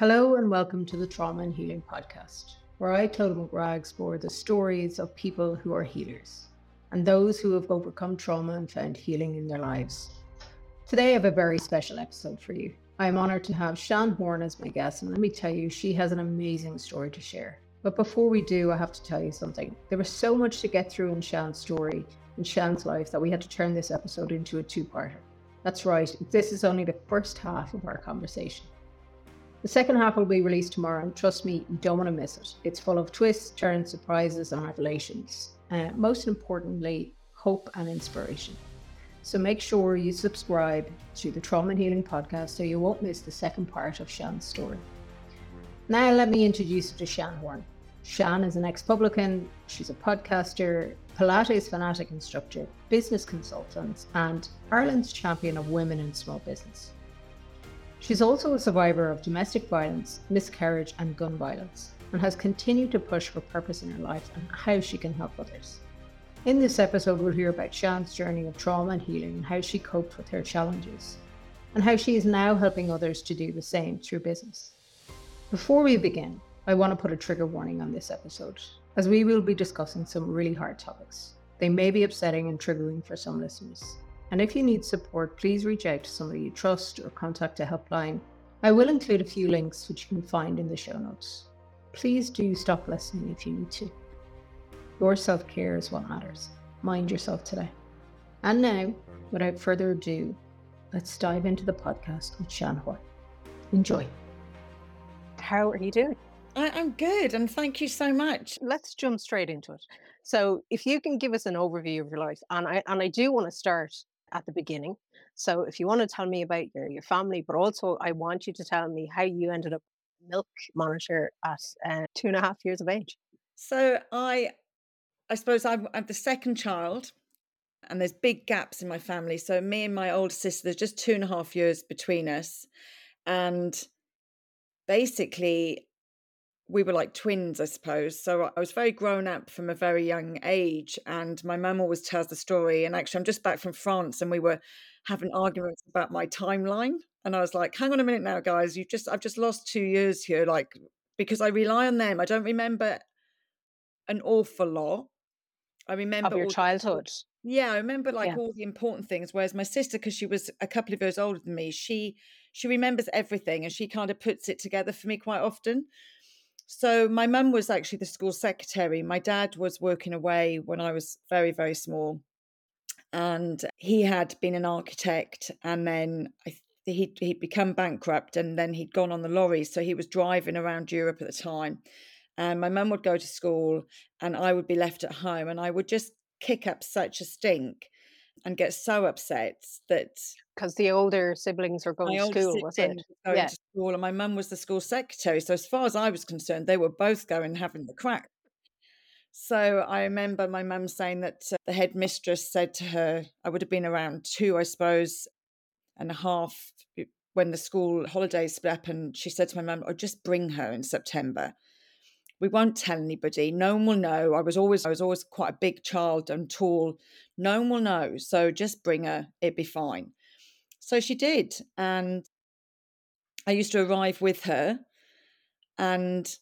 Hello and welcome to the Trauma and Healing Podcast, where I, Clodagh McGrath, explore the stories of people who are healers and those who have overcome trauma and found healing in their lives. Today, I have a very special episode for you. I am honoured to have Sian Horn as my guest, and let me tell you, she has an amazing story to share. But before we do, I have to tell you something. There was so much to get through in Sian's story, in Sian's life, that we had to turn this episode into a two parter. That's right, this is only the first half of our conversation. The second half will be released tomorrow, and trust me, you don't want to miss it. It's full of twists, turns, surprises, and revelations. Uh, most importantly, hope and inspiration. So make sure you subscribe to the Trauma and Healing podcast so you won't miss the second part of Sian's story. Now, let me introduce you to Sian Horn. Sian is an ex publican, she's a podcaster, Pilates fanatic instructor, business consultant, and Ireland's champion of women in small business. She's also a survivor of domestic violence, miscarriage, and gun violence, and has continued to push for purpose in her life and how she can help others. In this episode, we'll hear about Sian's journey of trauma and healing and how she coped with her challenges, and how she is now helping others to do the same through business. Before we begin, I want to put a trigger warning on this episode, as we will be discussing some really hard topics. They may be upsetting and triggering for some listeners. And if you need support, please reach out to somebody you trust or contact a helpline. I will include a few links which you can find in the show notes. Please do stop listening if you need to. Your self care is what matters. Mind yourself today. And now, without further ado, let's dive into the podcast with Sian Horn. Enjoy. How are you doing? I, am good, and thank you so much. Let's jump straight into it. So, if you can give us an overview of your life, and I and I do want to start at the beginning. So if you want to tell me about your, your family, but also I want you to tell me how you ended up milk monitor at uh, two and a half years of age. So I, I suppose I'm, I'm the second child, and there's big gaps in my family. So me and my older sister, there's just two and a half years between us, and basically we were like twins, I suppose. So I was very grown up from a very young age. And my mum always tells the story. And actually, I'm just back from France and we were having arguments about my timeline. And I was like, hang on a minute now, guys. You just, I've just lost two years here. Like, because I rely on them. I don't remember an awful lot. I remember of your childhood. The, yeah, I remember like yeah. all the important things. Whereas my sister, because she was a couple of years older than me, she she remembers everything and she kind of puts it together for me quite often. So my mum was actually the school secretary. My dad was working away when I was very, very small. And he had been an architect and then he'd, he'd become bankrupt and then he'd gone on the lorries. So he was driving around Europe at the time. And my mum would go to school and I would be left at home and I would just kick up such a stink and get so upset that because the older siblings were going to school, was it? Going yeah. to school, and my mum was the school secretary. So as far as I was concerned, they were both going having the crack. So I remember my mum saying that uh, the headmistress said to her, I would have been around two, I suppose, and a half when the school holidays split up, and she said to my mum, "Oh, just bring her in September." we won't tell anybody no one will know i was always i was always quite a big child and tall no one will know so just bring her it'd be fine. So she did and i used to arrive with her and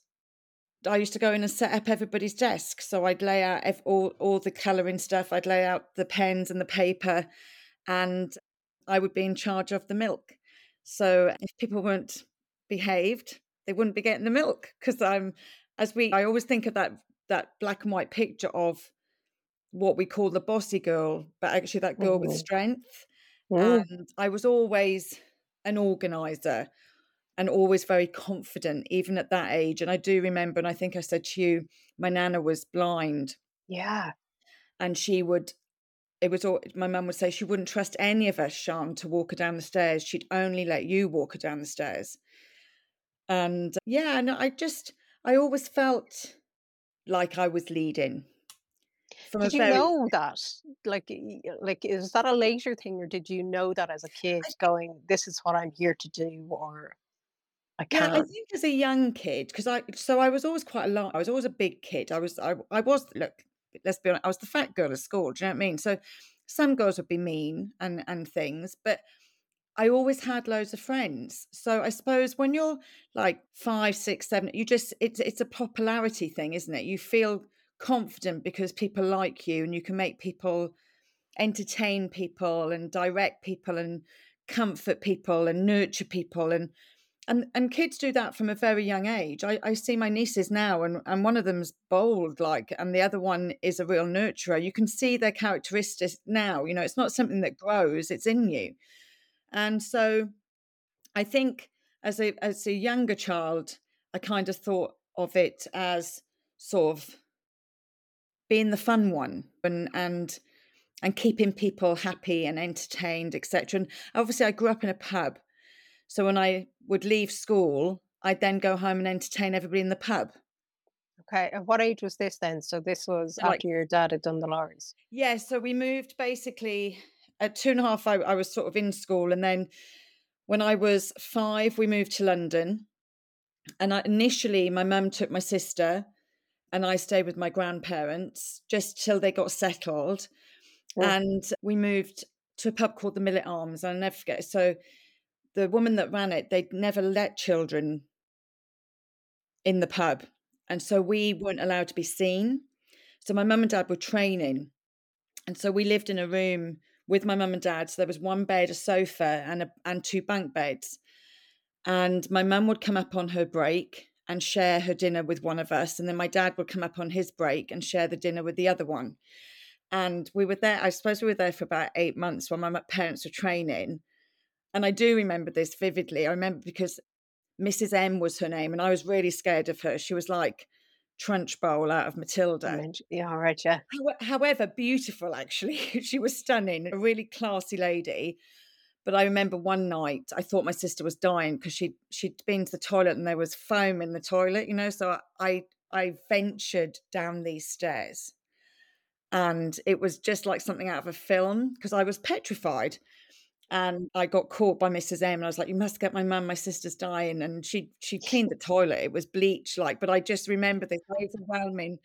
i used to go in and set up everybody's desk. So i'd lay out all, all the colouring stuff i'd lay out the pens and the paper and i would be in charge of the milk. So if people weren't behaved they wouldn't be getting the milk because i'm as we i always think of that that black and white picture of what we call the bossy girl but actually that girl mm-hmm. with strength mm. and i was always an organizer and always very confident even at that age and i do remember and i think i said to you my nana was blind yeah and she would it was all my mum would say she wouldn't trust any of us Sian to walk her down the stairs she'd only let you walk her down the stairs and yeah and i just I always felt like I was leading. Did you very... know that? Like, like is that a later thing, or did you know that as a kid, going, "This is what I'm here to do," or I can't. Yeah, I think as a young kid, because I so I was always quite a lot. I was always a big kid. I was I I was look. Let's be honest. I was the fat girl at school. Do you know what I mean? So some girls would be mean and and things, but I always had loads of friends. So I suppose when you're like five, six, seven, you just it's it's a popularity thing, isn't it? You feel confident because people like you and you can make people entertain people and direct people and comfort people and nurture people and and and kids do that from a very young age. I, I see my nieces now, and and one of them's bold, like, and the other one is a real nurturer. You can see their characteristics now. You know, it's not something that grows; it's in you. And so, I think as a as a younger child, I kind of thought of it as sort of being the fun one and and and keeping people happy and entertained, etc. And obviously, I grew up in a pub, so when I would leave school, I'd then go home and entertain everybody in the pub. Okay. And what age was this then? So this was after your dad had done the lorries. yeah, so we moved basically at two and a half. I, I was sort of in school, and then when I was five, we moved to London. And I, initially, my mum took my sister, and I stayed with my grandparents just till they got settled. Well, And we moved to a pub called the Millet Arms. And I'll never forget. So the woman that ran it, they'd never let children in the pub. And so we weren't allowed to be seen. So my mum and dad were training. And so we lived in a room with my mum and dad. So there was one bed, a sofa, and a, and two bunk beds. And my mum would come up on her break and share her dinner with one of us. And then my dad would come up on his break and share the dinner with the other one. And we were there, I suppose we were there for about eight months while my parents were training. And I do remember this vividly. I remember because Mrs. M was her name, and I was really scared of her. She was like Trunchbull out of Matilda. yeah, right, yeah. However, beautiful actually. she was stunning, a really classy lady. But I remember one night I thought my sister was dying because she she'd been to the toilet and there was foam in the toilet, you know. So I I ventured down these stairs, and it was just like something out of a film because I was petrified. And I got caught by Mrs. M, and I was like, "You must get my mum. My sister's dying." And she she cleaned the toilet. It was bleach, like. But I just remember this overwhelming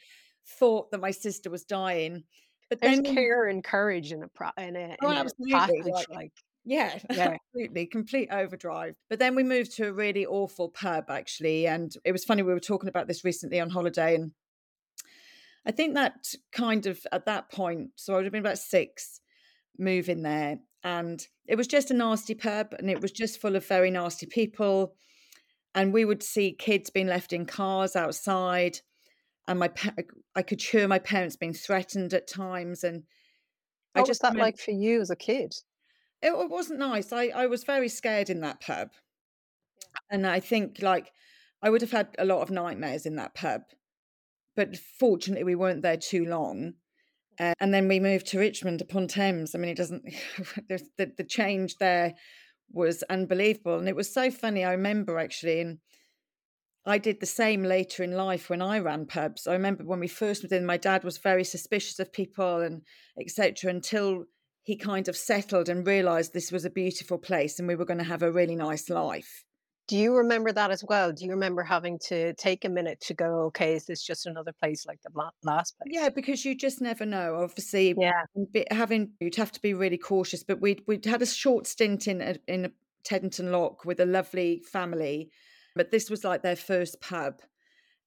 thought that my sister was dying. But There's then, care and courage in a pro in a oh, a package like like yeah, yeah. absolutely, complete overdrive. But then we moved to a really awful pub, actually, and it was funny. We were talking about this recently on holiday, and I think that kind of at that point, so I would have been about six, moving there, and it was just a nasty pub, and it was just full of very nasty people, and we would see kids being left in cars outside, and my I could hear my parents being threatened at times, and I What was just that remember like for you as a kid? It, it wasn't nice. I I was very scared in that pub. Yeah. And I think like I would have had a lot of nightmares in that pub. But fortunately, we weren't there too long. Uh, and then we moved to Richmond upon Thames. I mean, it doesn't, the, the change there was unbelievable. And it was so funny. I remember actually, and I did the same later in life when I ran pubs. I remember when we first moved in, my dad was very suspicious of people and etc. until he kind of settled and realized this was a beautiful place and we were going to have a really nice life. Do you remember that as well? Do you remember having to take a minute to go, okay, is this just another place like the la- last Yeah, because you just never know. Obviously, Yeah. having you'd have to be really cautious. But we'd we'd had a short stint in a, in a Teddington Lock with a lovely family, but this was like their first pub,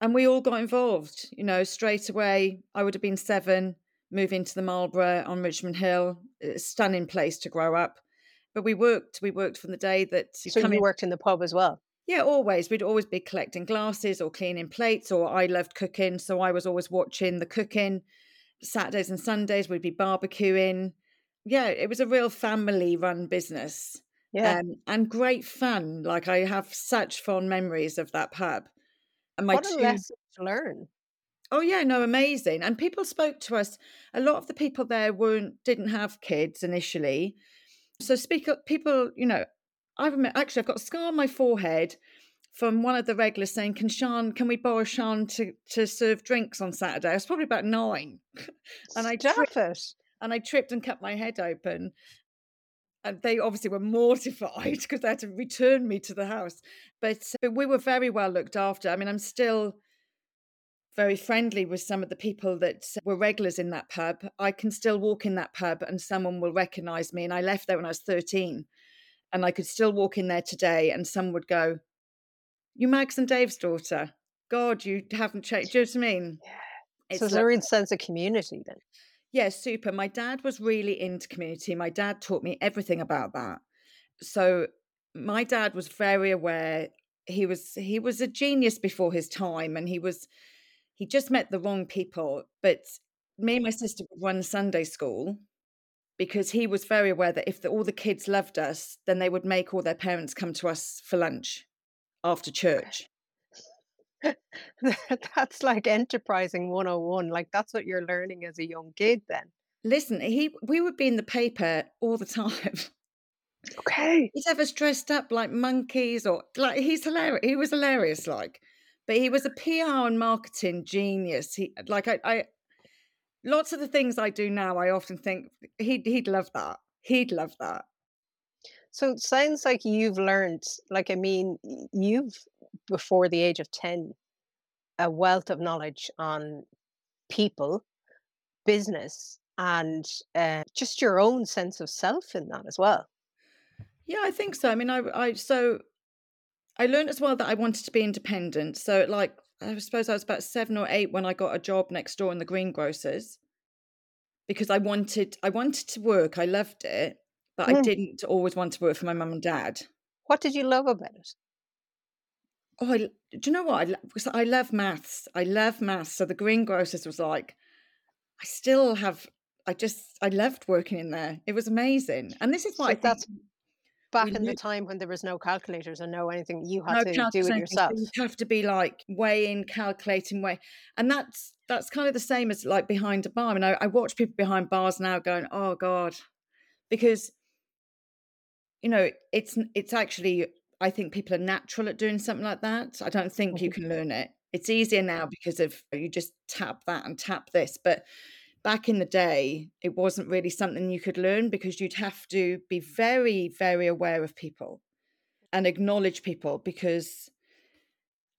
and we all got involved. You know, straight away. I would have been seven, moving to the Marlborough on Richmond Hill, a stunning place to grow up. But we worked. We worked from the day that you So come you worked in the pub as well? Yeah, always. We'd always be collecting glasses or cleaning plates, or I loved cooking, so I was always watching the cooking. Saturdays and Sundays, we'd be barbecuing. Yeah, it was a real family run business Yeah. um, and great fun. Like, I have such fond memories of that pub. And my What a two, lesson to learn. Oh, yeah, no, amazing. And people spoke to us. A lot of the people there weren't, didn't have kids initially. So, speak up, people, you know, I remember actually, I've got a scar on my forehead from one of the regulars saying, "Can Sian? Can we borrow Sian to to serve drinks on Saturday?" I was probably about nine, and I tripped it. and I tripped and cut my head open. And they obviously were mortified because they had to return me to the house. But, uh, but we were very well looked after. I mean, I'm still very friendly with some of the people that were regulars in that pub. I can still walk in that pub and someone will recognize me. And I left there when I was 13 And I could still walk in there today and some would go, You Max and Dave's daughter. God, you haven't changed. Do you know what I mean? Yeah. It's so there's like, a real sense of community then. Yeah, super. My dad was really into community. My dad taught me everything about that. So my dad was very aware he was he was a genius before his time and he was he just met the wrong people but me and my sister would run sunday school because he was very aware that if the, all the kids loved us then they would make all their parents come to us for lunch after church that's like enterprising 101 like that's what you're learning as a young kid then listen he we would be in the paper all the time Okay. He's ever dressed up like monkeys or like he's hilarious. He was hilarious, like, but he was a PR and marketing genius. He like I, I lots of the things I do now, I often think he'd he'd love that. He'd love that. So it sounds like you've learned, like I mean, you've before the age of 10, a wealth of knowledge on people, business, and uh, just your own sense of self in that as well. Yeah, I think so. I mean, I, I so I learned as well that I wanted to be independent. So, like, I suppose I was about seven or eight when I got a job next door in the greengrocers because I wanted I wanted to work. I loved it, but I didn't always want to work for my mum and dad. What did you love about it? Oh, I, do you know what? I, because I love maths. I love maths. So the greengrocers was like, I still have. I just I loved working in there. It was amazing, and this is why so that's back in the time when there was no calculators and no anything, you had no to do it yourself. You have to be like weighing, calculating, weigh, and that's that's kind of the same as like behind a bar. I mean, I, I watch people behind bars now going, "Oh God," because you know it's it's actually I think people are natural at doing something like that. I don't think you mm-hmm. can learn it. It's easier now because of you just tap that and tap this, but back in the day, it wasn't really something you could learn because you'd have to be very, very aware of people and acknowledge people because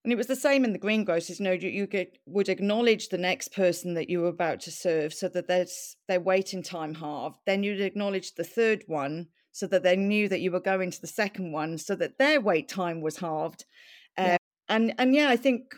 and it was the same in the greengrocers. You know, you, you get, would acknowledge the next person that you were about to serve so that there's their waiting time halved. Then you'd acknowledge the third one so that they knew that you were going to the second one so that their wait time was halved. yeah. Um, and and yeah, I think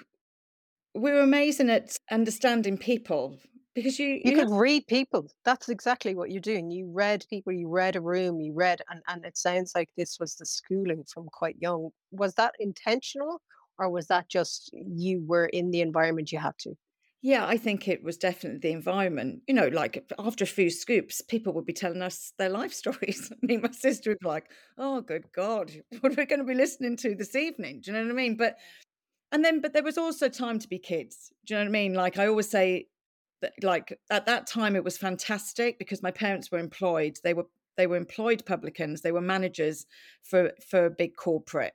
we were amazing at understanding people because you you, you could read people that's exactly what you're doing you read people you read a room you read and, and it sounds like this was the schooling from quite young. Was that intentional or was that just you were in the environment you had to? Yeah i think it was definitely the environment you know like after a few scoops people would be telling us their life stories i mean my sister would be like oh good god what are we going to be listening to this evening? Do you know what i mean? But and then but there was also time to be kids do you know what i mean? Like i always say like at that time it was fantastic because my parents were employed. They were they were employed publicans. They were managers for for a big corporate.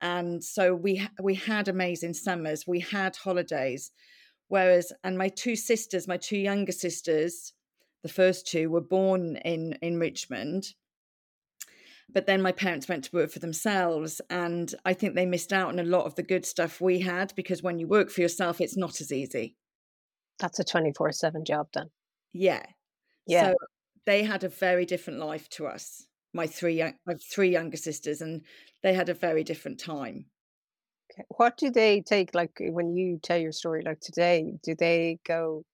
And so we we had amazing summers. We had holidays. Whereas and my two sisters my two younger sisters the first two were born in in richmond. But then my parents went to work for themselves and i think they missed out on a lot of the good stuff we had because when you work for yourself it's not as easy that's a 24 7 job then. Yeah. Yeah. So they had a very different life to us. My three, young, have three younger sisters, and they had a very different time. Okay. What do they take? Like eh, when you tell your story, like today, do they go?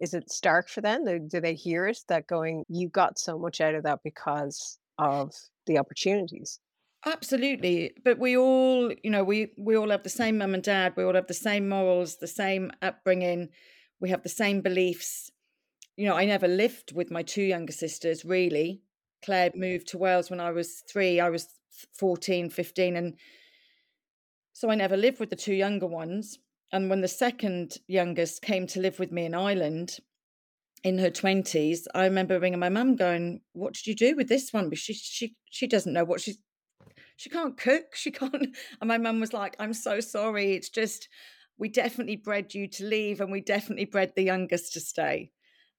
Is it stark for them? Do they hear it that going, you got so much out of that because of the opportunities? Absolutely. But we all, you know, we we all have the same mum and dad. We all have the same morals, the same upbringing we have the same beliefs. You know, I never lived with my two younger sisters, really. Claire mm. moved to Wales when I was three, I was 14, 15. And so I never lived with the two younger ones. And when the second youngest came to live with me in Ireland in her 20s, I remember ringing my mum going, What did you do with this one? Because she, she, she doesn't know what she's she can't cook she can't and my mum was like i'm so sorry it's just we definitely bred you to leave and we definitely bred the youngest to stay.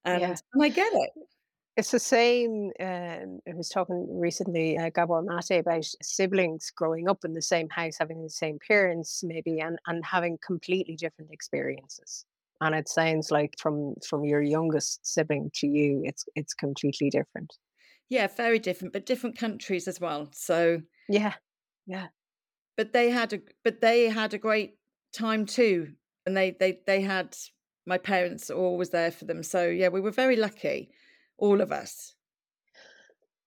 And, yeah. and I get it. It's the same. Um, I was talking recently, uh, Gabor Mate, about siblings growing up in the same house, having the same parents, maybe, and, and having completely different experiences. And it sounds like from from your youngest sibling to you, it's it's completely different. Yeah, very different, but different countries as well. So Yeah. Yeah. but they had a but they had a great time too. And they they they had my parents always there for them. So yeah, we were very lucky, all of us.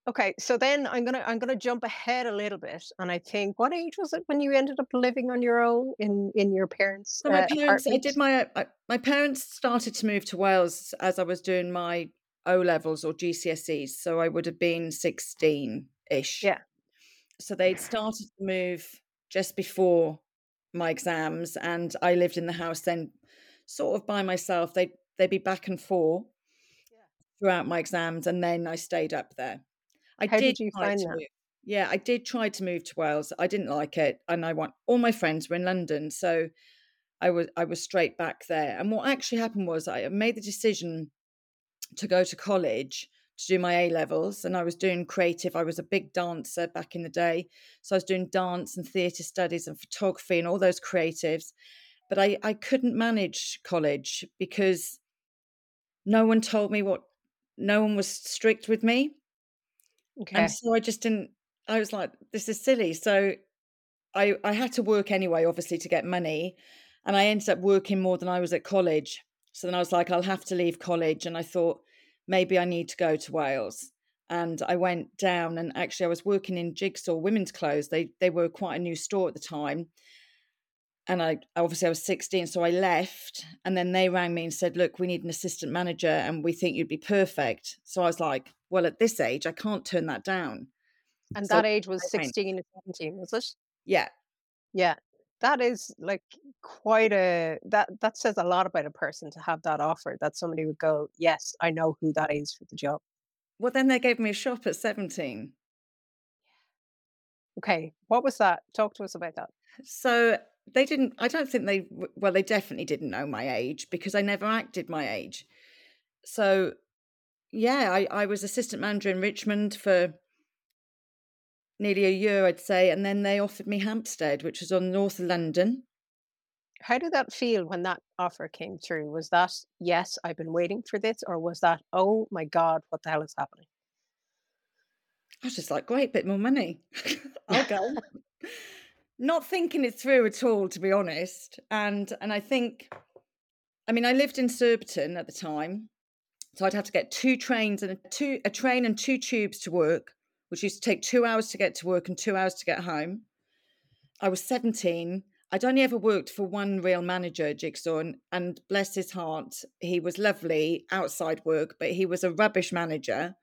Okay, so then I'm gonna I'm gonna jump ahead a little bit, and I think what age was it when you ended up living on your own in in your parents' So my uh, parents, I did my I, my parents started to move to Wales as I was doing my O levels or GCSEs. So I would have been 16 ish. Yeah. So they'd started to move just before my exams, and I lived in the house then sort of by myself. They they'd be back and forth Yeah. throughout my exams, and then I stayed up there. I How did did you try find to that? move. Yeah, I did try to move to Wales. I didn't like it, and I want all my friends were in London, so I was I was straight back there. And what actually happened was I made the decision to go to college to do my A levels, and I was doing creative. I was a big dancer back in the day, so I was doing dance and theatre studies and photography and all those creatives. But I I couldn't manage college because no one told me what. No one was strict with me. Okay. And so I just didn't I was like, "This is silly." So I I had to work anyway, obviously, to get money, and I ended up working more than I was at college. So then I was like, "I'll have to leave college," and I thought, "Maybe I need to go to Wales." And I went down and actually I was working in Jigsaw women's clothes. They they were quite a new store at the time. And I obviously I was 16, so I left and then they rang me and said, "Look, we need an assistant manager and we think you'd be perfect." So I was like, "Well, at this age, I can't turn that down." And So that age was 16 and 17, was it? Yeah. Yeah. That is like quite a that that says a lot about a person to have that offer that somebody would go, "Yes, I know who that is for the job." Well, then they gave me a shop at 17. Okay, what was that? Talk to us about that. So they didn't I don't think they well, they definitely didn't know my age because I never acted my age. So, yeah, I I was assistant manager in Richmond for nearly a year, I'd say, and then they offered me Hampstead, which was on north London. How did that feel when that offer came through? Was that, "Yes, I've been waiting for this," or was that, "Oh my god, what the hell is happening?" I was just like, "Great, bit more money. I'll go." Not thinking it through at all, to be honest, and and I think I mean, I lived in Surbiton at the time, so I'd have to get 2 trains and a 2 a train and 2 tubes to work, which used to take 2 hours to get to work and 2 hours to get home. I was 17. I'd only ever worked for one real manager Jigsaw, and, and bless his heart, he was lovely outside work, but he was a rubbish manager.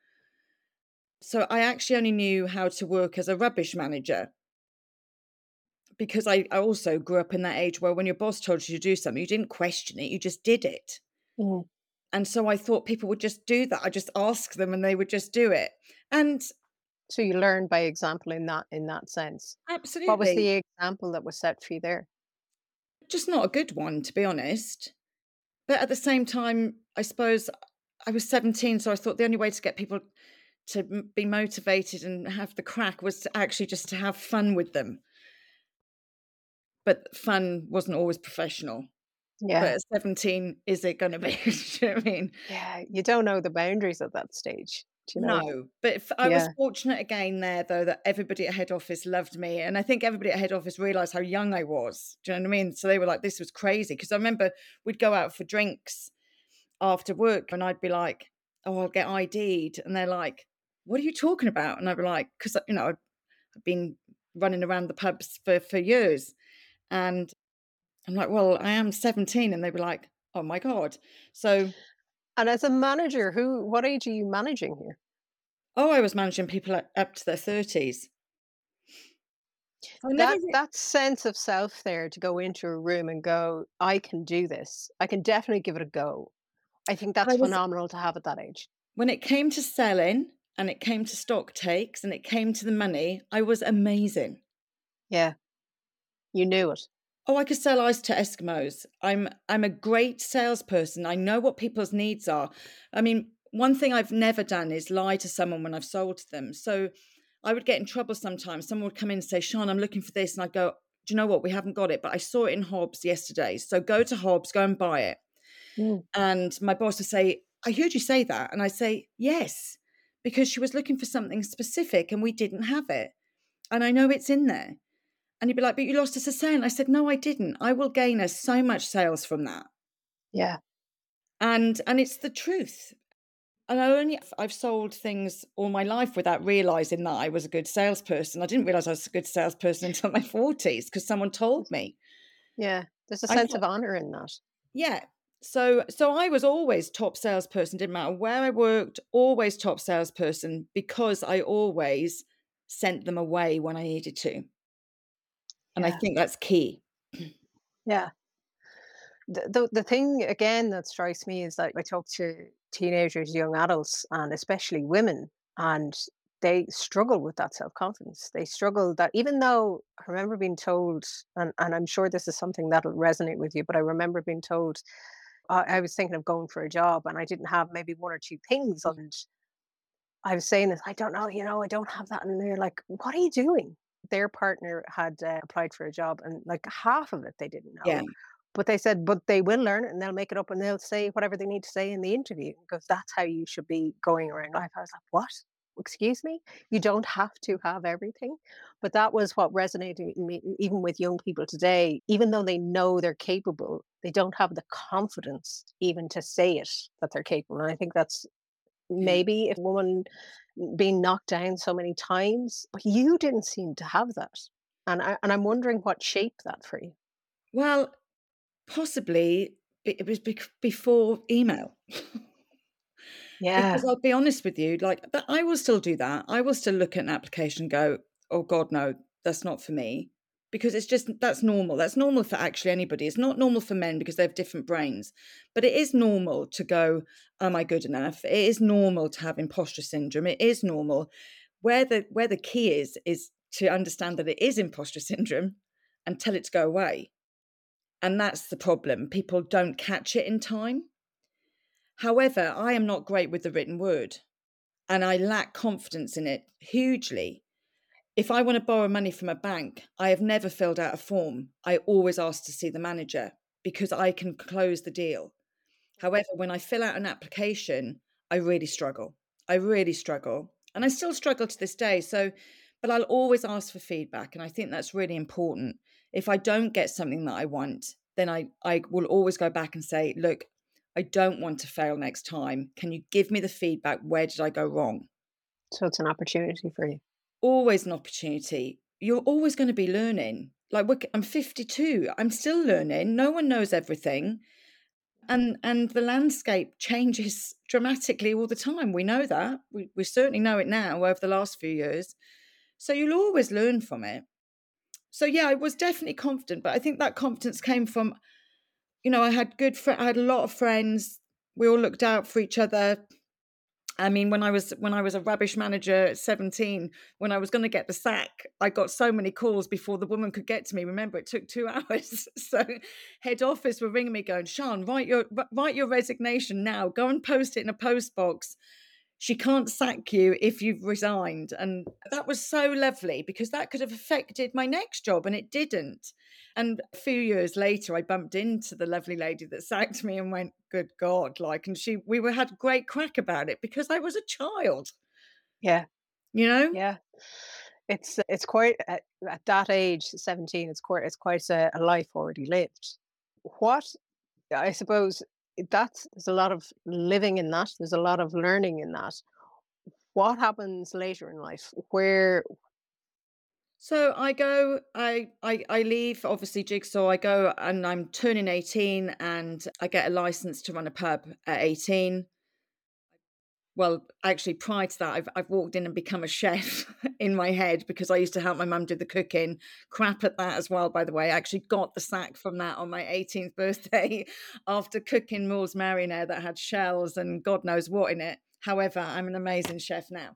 So I actually only knew how to work as a rubbish manager because I, I also grew up in that age where when your boss told you to do something, you didn't question it, you just did it. Mhm. And so I thought people would just do that. I just ask them and they would just do it. And So you learn by example in that in that sense. Absolutely. What was the example that was set for you there? just not a good one, to be honest. But at the same time, I suppose uh, I was 17, so I thought the only way to get people to be motivated and have the crack was to actually just to have fun with them. But fun wasn't always professional. But Yeah. at 17, is it going to be? You know what I mean? Yeah, you don't know the boundaries at that stage, you know? No, but if I was fortunate again there though that everybody at head office loved me, and I think everybody at head office realised how young I was. Do you know what I mean? So they were like, "This was crazy." Because I remember we'd go out for drinks after work, and I'd be like, "Oh, I'll get ID'd," and they're like, "What are you talking about?" And I'd be like, "Because you know I've I've been running around the pubs for for years," and I'm like, "Well, I am 17," and they'd be like, "Oh my god!" So, And as a manager, who what age are you managing here? oh, I was managing people up to their 30s. So I never That that sense of self there to go into a room and go, "I can do this. I can definitely give it a go." I think I that's was phenomenal to have at that age. when it came to selling and it came to stock takes and it came to the money, I was amazing. Yeah, you knew it. Oh, I could sell ice to Eskimos. I'm I'm a great salesperson. I know what people's needs are. I mean, one thing I've never done is lie to someone when I've sold to them. So I would get in trouble sometimes. Someone would come in and say, Sian, I'm looking for this. And I'd go, Do you know what? We haven't got it, but I saw it in Hobbs yesterday. So go to Hobbs, go and buy it. And my boss would say, I heard you say that. And I say, Yes, because she was looking for something specific and we didn't have it. And I know it's in there. And you'd be like, but you lost us a sale. I said, no, I didn't. I will gain us so much sales from that. Yeah. And and it's the truth. And I only I've sold things all my life without realizing that I was a good salesperson. I didn't realize I was a good salesperson until my 40s because someone told me. Yeah. There's a sense of honor in that. Yeah. So so I was always top salesperson, didn't matter where I worked, always top salesperson because I always sent them away when I needed to. And I think that's key. Yeah. The, the the thing again that strikes me is that I talk to teenagers, young adults, and especially women, and they struggle with that self confidence. They struggle that even though I remember being told, and, and I'm sure this is something that'll resonate with you, but I remember being told I, I was thinking of going for a job and I didn't have maybe one or two things, and I was saying this, I don't know, you know, I don't have that, and they're like, "What are you doing?" Their partner had uh, applied for a job, and like half of it they didn't know. Yeah. But they said, but they will learn it and they'll make it up and they'll say whatever they need to say in the interview because that's how you should be going around life. I was like, what? Excuse me? You don't have to have everything. But that was what resonated with me, even with young people today. Even though they know they're capable, they don't have the confidence even to say it that they're capable. And I think that's maybe if a woman being knocked down so many times, but you didn't seem to have that. And, I, and I'm wondering what shaped that for you. Well, possibly it was before email. Yeah. Because I'll be honest with you, like but I will still do that. I will still look at an application and go, oh God, no, that's not for me. Because it's just that's normal. That's normal for actually anybody. It's not normal for men because they have different brains. But it is normal to go, oh Am I good enough? It is normal to have imposter syndrome. It is normal. Where the where the key is is to understand that it is imposter syndrome and tell it to go away. And that's the problem. People don't catch it in time. However, I am not great with the written word and I lack confidence in it hugely. If I want to borrow money from a bank, I have never filled out a form. I always ask to see the manager because I can close the deal. However, when I fill out an application, I really struggle. I really struggle. And I still struggle to this day. So, but I'll always ask for feedback. And I think that's really important if I don't get something that I want, then I, I will always go back and say, look, I don't want to fail next time. Can you give me the feedback? Where did I go wrong? So it's an opportunity for you. Always an opportunity. You're always going to be learning. Like I'm 52, I'm still learning. No one knows everything. And and the landscape changes dramatically all the time. We know that. We, we certainly know it now over the last few years. So you'll always learn from it so yeah, I was definitely confident, but I think that confidence came from, you know, I had good, fr- I had a lot of friends. We all looked out for each other. I mean, when I was when I was a rubbish manager at seventeen, when I was going to get the sack, I got so many calls before the woman could get to me. Remember, it took two hours. so, head office were ringing me, going, "Sian, write your write your resignation now. Go and post it in a post box." she can't sack you if you've resigned. And that was so lovely because that could have affected my next job and it didn't. And a few years later, I bumped into the lovely lady that sacked me and went, Good God, like, and she, we were had great crack about it because I was a child. Yeah. You know? Yeah. It's, it's quite at, at that age, 17, it's quite, it's quite a, a life already lived. What I suppose that's there's a lot of living in that. There's a lot of learning in that. What happens later in life? Where so I go, I, I I leave obviously Jigsaw. I go and I'm turning 18 and I get a license to run a pub at 18 well, actually, prior to that, I've, I've walked in and become a chef in my head because I used to help my mum do the cooking. Crap at that as well, by the way. I actually got the sack from that on my 18th birthday after cooking moules marinière that had shells and God knows what in it. However, I'm an amazing chef now.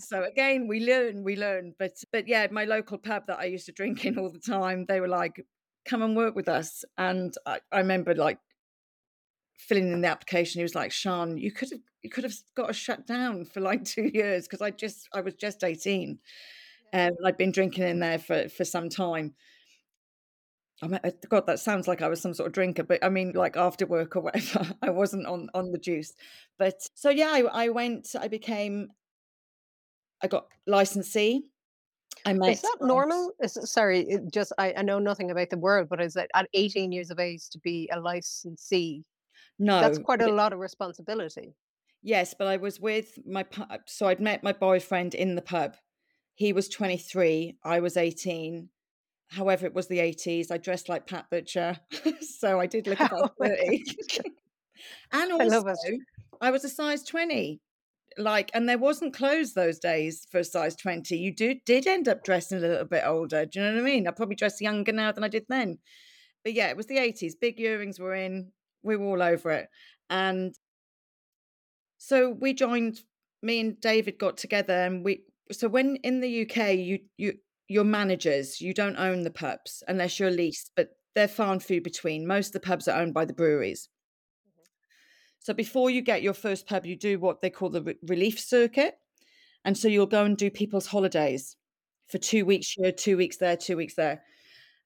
So again, we learn, we learn. But but yeah, my local pub that I used to drink in all the time, they were like, "Come and work with us." And I, I remember like filling in the application, he was like, Sian you could have you could have got us shut down for like two years because I just I was just eighteen, and um, I'd been drinking in there for for some time." I mean, God, that sounds like I was some sort of drinker, but I mean, like after work or whatever. I wasn't on on the juice, but so yeah, I, I went. I became. I got licensee. I met. Is that normal? Is sorry, just I, I know nothing about the world, but is it at 18 years of age to be a licensee? That's No, quite a it, lot of responsibility. yes, but I was with my. pu- uh, So I'd met my boyfriend in the pub. He was 23. I was 18. However, it was the 80s. I dressed like Pat Butcher, so I did look oh about Oh 30. God. And I also, it. I was a size 20. Like, and there wasn't clothes those days for a size 20. You do did end up dressing a little bit older. Do you know what I mean? I probably dress younger now than I did then. But yeah, it was the 80s. Big earrings were in. We were all over it. And so we joined, me and David got together and we so when in the UK you you you're managers, you don't own the pubs unless you're leased, but they're far and few between. Most of the pubs are owned by the breweries. So before you get your first pub, you do what they call the re- relief circuit. And so you'll go and do people's holidays for two weeks here, two weeks there, two weeks there.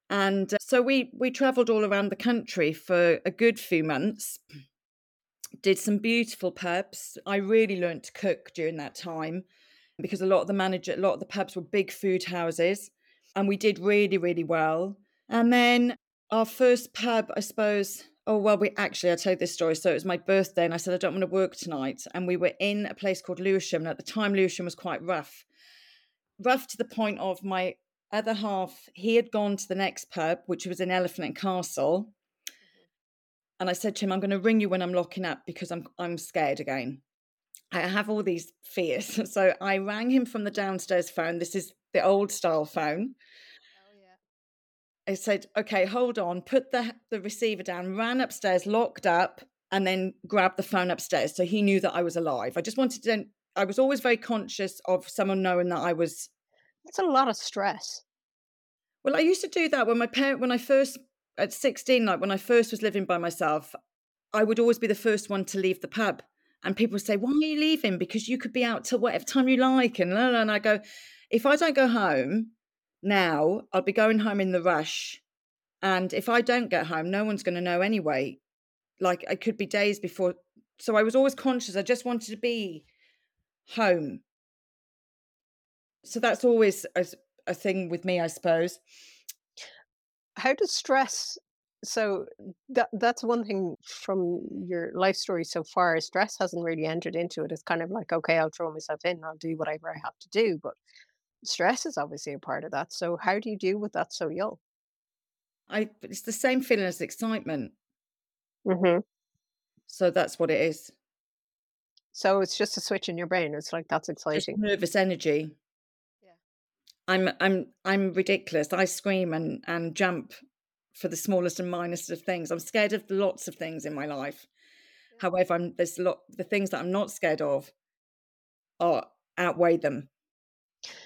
And uh, so we we traveled all around the country for a good few months. Did some beautiful pubs. I really learned to cook during that time because a lot of the manager, a lot of the pubs were big food houses, and we did really really well. And then our first pub, I suppose. Oh well, we actually tell you this story. So it was my birthday, and I said I don't want to work tonight, and we were in a place called Lewisham. And at the time, Lewisham was quite rough, rough to the point of my other half. He had gone to the next pub, which was in Elephant and Castle, and I said to him, "I'm going to ring you when I'm locking up because I'm I'm scared again. I have all these fears." So I rang him from the downstairs phone. This is the old style phone. I said, "Okay, hold on." Put the the receiver down. Ran upstairs, locked up, and then grabbed the phone upstairs. So he knew that I was alive. I just wanted to. I was always very conscious of someone knowing that I was. That's a lot of stress. Well, I used to do that when my parent when I first at 16, like when I first was living by myself, I would always be the first one to leave the pub. And people would say, Why are you leaving? Because you could be out till whatever time you like. And, la, la, and I go, If I don't go home now, I'll be going home in the rush. And if I don't get home, no one's going to know anyway. Like it could be days before. So I was always conscious. I just wanted to be home. So that's always a, a thing with me, I suppose. How does stress so that that's one thing from your life story so far. Stress hasn't really entered into it. It's kind of like, okay, I'll throw myself in, I'll do whatever I have to do. But stress is obviously a part of that. So how do you deal with that so young? I it's the same feeling as excitement. hmm So that's what it is. So it's just a switch in your brain. It's like that's Just exciting. nervous energy. Yeah. I'm I'm I'm ridiculous. I scream and and jump for the smallest and minest of things. I'm scared of lots of things in my life. However, I'm there's a lot the things that I'm not scared of are outweigh them.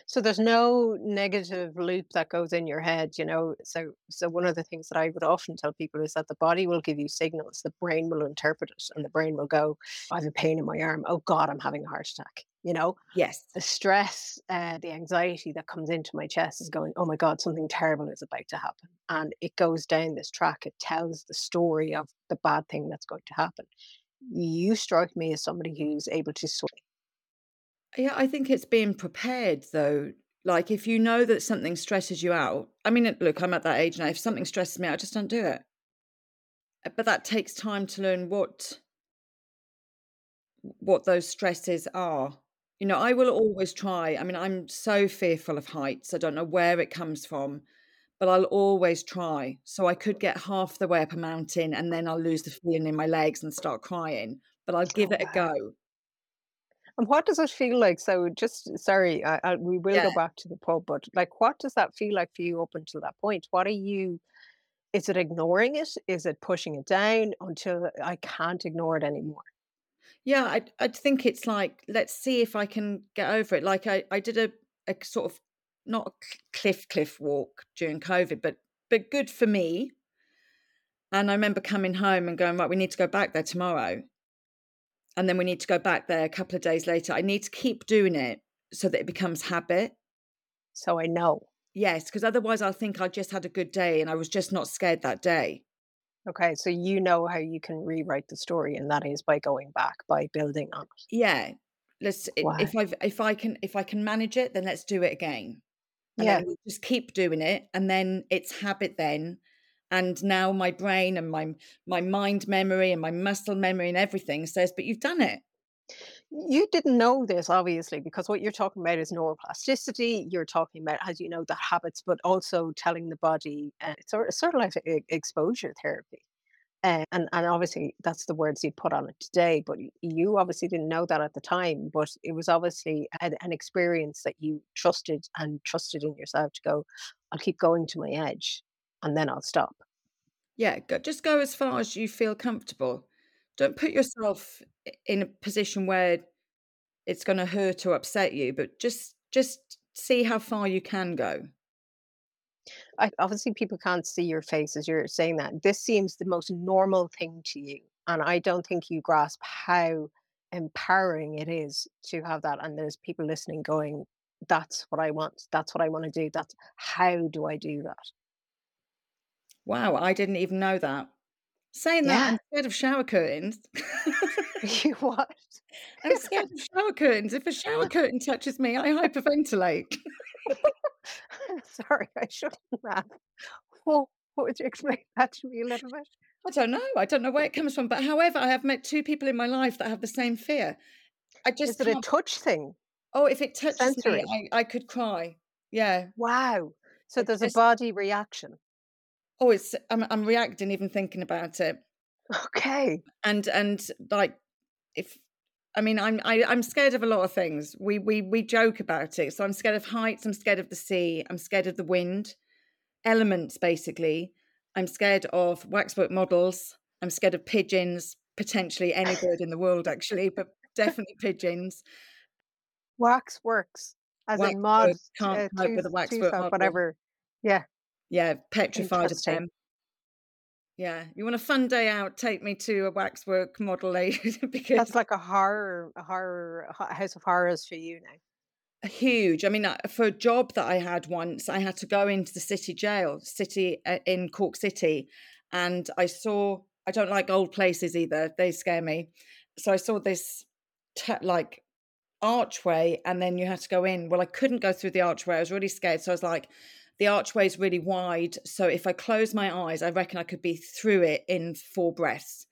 So there's no negative loop that goes in your head, you know. So so one of the things that I would often tell people is that the body will give you signals, the brain will interpret it, and the brain will go, I have a pain in my arm. Oh God, I'm having a heart attack. You know, Yes. the stress, uh, the anxiety that comes into my chest is going, oh my God, something terrible is about to happen. And it goes down this track. It tells the story of the bad thing that's going to happen. You strike me as somebody who's able to sort. Yeah, I think it's being prepared though. Like if you know that something stresses you out. I mean, look, I'm at that age now. If something stresses me out, I just don't do it. Uh, But that takes time to learn what what those stresses are. You know, I will always try. I mean, I'm so fearful of heights. I don't know where it comes from, but I'll always try. So I could get half the way up a mountain and then I'll lose the feeling in my legs and start crying, but I'll Oh, give it a go. And what does it feel like? So, just sorry, I, I, we will Yeah. go back to the pub, but like, what does that feel like for you up until that point? What are you? Is it ignoring it? Is it pushing it down until I can't ignore it anymore? Yeah, I I think it's like let's see if I can get over it. Like I I did a a sort of not a cliff cliff walk during COVID, but but good for me. And I remember coming home and going, right, we need to go back there tomorrow. And then we need to go back there a couple of days later. I need to keep doing it so that it becomes habit. So I know. Yes, because otherwise I'll think I just had a good day and I was just not scared that day. Okay, so you know how you can rewrite the story, and that is by going back, by building on it. Yeah. Let's Wow. if I if I can if I can manage it, then let's do it again. And Yeah. then we just keep doing it and then it's habit then. And now my brain and my my mind memory and my muscle memory and everything says, but you've done it. You didn't know this, obviously, because what you're talking about is neuroplasticity. You're talking about, as you know, the habits, but also telling the body, uh, it's sort of, sort of like exposure therapy. Uh, and, and obviously, that's the words you put on it today. But you obviously didn't know that at the time. But it was obviously an, an experience that you trusted and trusted in yourself to go, I'll keep going to my edge and then I'll stop. Yeah, go, just go as far as you feel comfortable. Don't put yourself in a position where it's going to hurt or upset you, but just just see how far you can go. I, obviously people can't see your face as you're saying that. This seems the most normal thing to you. And I don't think you grasp how empowering it is to have that. And there's people listening going, that's what I want. That's what I want to do. That's how do I do that? Wow, I didn't even know that. Saying that, Yeah. I'm scared of shower curtains. you what? I'm scared of shower curtains. If a shower curtain touches me, I hyperventilate. Sorry, I shouldn't have. Well, what would you explain that to me a little bit? I don't know. I don't know where it comes from. But however, I have met two people in my life that have the same fear. I just Is it a can't. touch thing? Oh, if it touches me, I, I could cry. Yeah. Wow. So It's there's a body reaction. Oh, it's, I'm, I'm reacting even thinking about it. Okay. And, and like, if, I mean, I'm I, I'm scared of a lot of things. We we we joke about it. So I'm scared of heights. I'm scared of the sea. I'm scared of the wind, elements basically. I'm scared of waxwork models. I'm scared of pigeons. Potentially any bird in the world, actually, but definitely pigeons. Wax works. As in mod, can't uh, cope with a waxwork whatever. Yeah, Yeah, petrified of them. Yeah, you want a fun day out? Take me to a waxwork model, eh? because That's like a horror, a horror, a house of horrors for you now. huge. I mean, uh, for a job that I had once, I had to go into the city jail, city uh, in Cork City, and I saw. I don't like old places either; they scare me. So I saw this t- like archway, and then you had to go in. Well, I couldn't go through the archway; I was really scared. So I was like, the archway is really wide, so if I close my eyes, I reckon I could be through it in four breaths.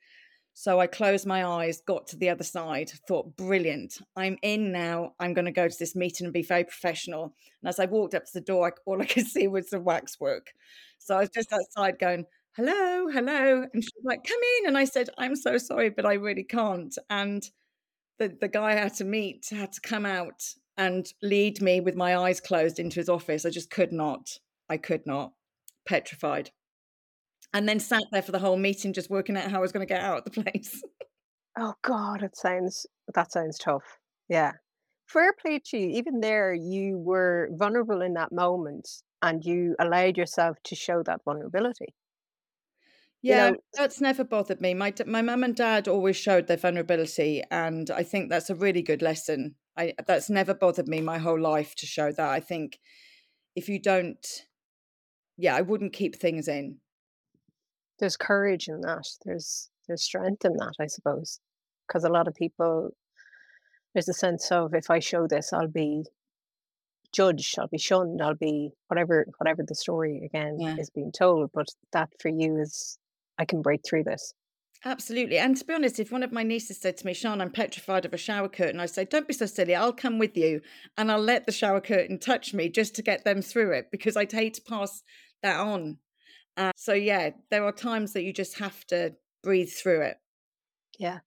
So I closed my eyes, got to the other side, thought, brilliant, I'm in now. I'm going to go to this meeting and be very professional. And as I walked up to the door, all I could see was the waxwork. So I was just outside going, hello, hello. And she's like, come in. And I said, I'm so sorry, but I really can't. And the, the guy I had to meet had to come out and lead me with my eyes closed into his office. I just could not. I could not. Petrified. And then sat there for the whole meeting, just working out how I was going to get out of the place. Oh God, it sounds that sounds tough. Yeah. Fair play to you. Even there, you were vulnerable in that moment, and you allowed yourself to show that vulnerability. You Yeah, know, that's never bothered me. My my mum and dad always showed their vulnerability, and I think that's a really good lesson. I that's never bothered me my whole life to show that. I think if you don't, yeah, I wouldn't keep things in. there's courage in that. There's there's strength in that, I suppose, because a lot of people there's a sense of if I show this, I'll be judged, I'll be shunned, I'll be whatever whatever the story again Yeah. is being told. But that for you is I can break through this. Absolutely. And to be honest, if one of my nieces said to me, Sian, I'm petrified of a shower curtain, I say, don't be so silly. I'll come with you and I'll let the shower curtain touch me just to get them through it because I'd hate to pass that on. Uh, so, yeah, there are times that you just have to breathe through it. Yeah.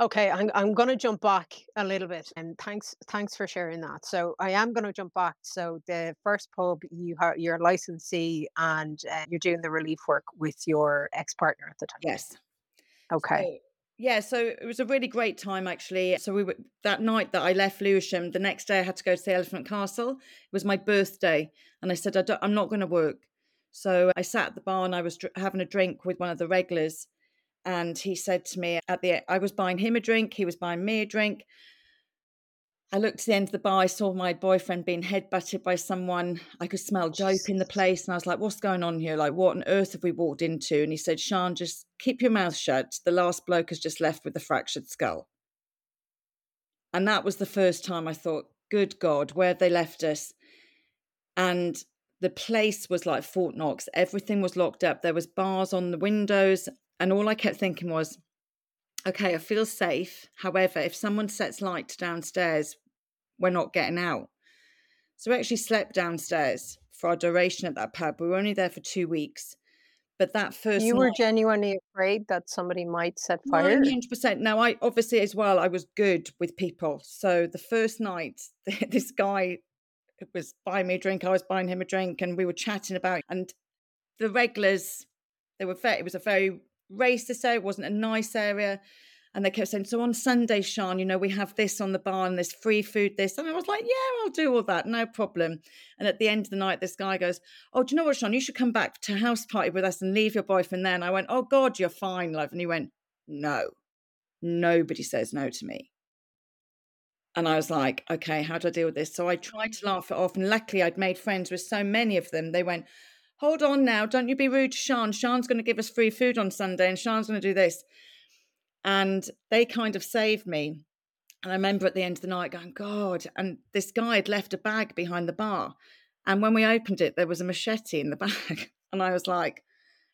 Okay, I'm I'm going to jump back a little bit, and thanks thanks for sharing that. So I am going to jump back. So the first pub, you have your licensee, and uh, you're doing the relief work with your ex partner at the time. Yes. Okay. So, yeah, so it was a really great time actually. So we were that night that I left Lewisham. The next day I had to go to the Elephant Castle. It was my birthday, and I said I don't, I'm not going to work. So I sat at the bar and I was dr- having a drink with one of the regulars, and he said to me at the I was buying him a drink, he was buying me a drink, I looked to the end of the bar. I saw my boyfriend being headbutted by someone. I could smell dope in the place. And I was like, what's going on here? Like, what on earth have we walked into? And he said, Sian, just keep your mouth shut. The last bloke has just left with a fractured skull. And that was the first time I thought, good God, where have they left us? And the place was like Fort Knox. Everything was locked up. There was bars on the windows. And all I kept thinking was, okay, I feel safe. However, if someone sets light downstairs, we're not getting out. So we actually slept downstairs for our duration at that pub. We were only there for two weeks. But that first You were night, genuinely afraid that somebody might set fire? 100%. Now, I obviously as well, I was good with people. So the first night, this guy was buying me a drink, I was buying him a drink, and we were chatting about and the regulars. They were very, it was a very racist area. It wasn't a nice area. And they kept saying, So on Sunday, Sian, you know, we have this on the bar and there's free food, this. And I was like, Yeah, I'll do all that, no problem. And at the end of the night, this guy goes, Oh, do you know what, Sian? You should come back to house party with us and leave your boyfriend there. And I went, Oh, God, you're fine, love. And he went, No, nobody says no to me. And I was like, okay, how do I deal with this? So I tried to laugh it off. And luckily, I'd made friends with so many of them. They went, hold on now, don't you be rude to Sian. Sian's going to give us free food on Sunday and Sian's going to do this. And they kind of saved me. And I remember at the end of the night going, God. And this guy had left a bag behind the bar. And when we opened it, there was a machete in the bag. And I was like,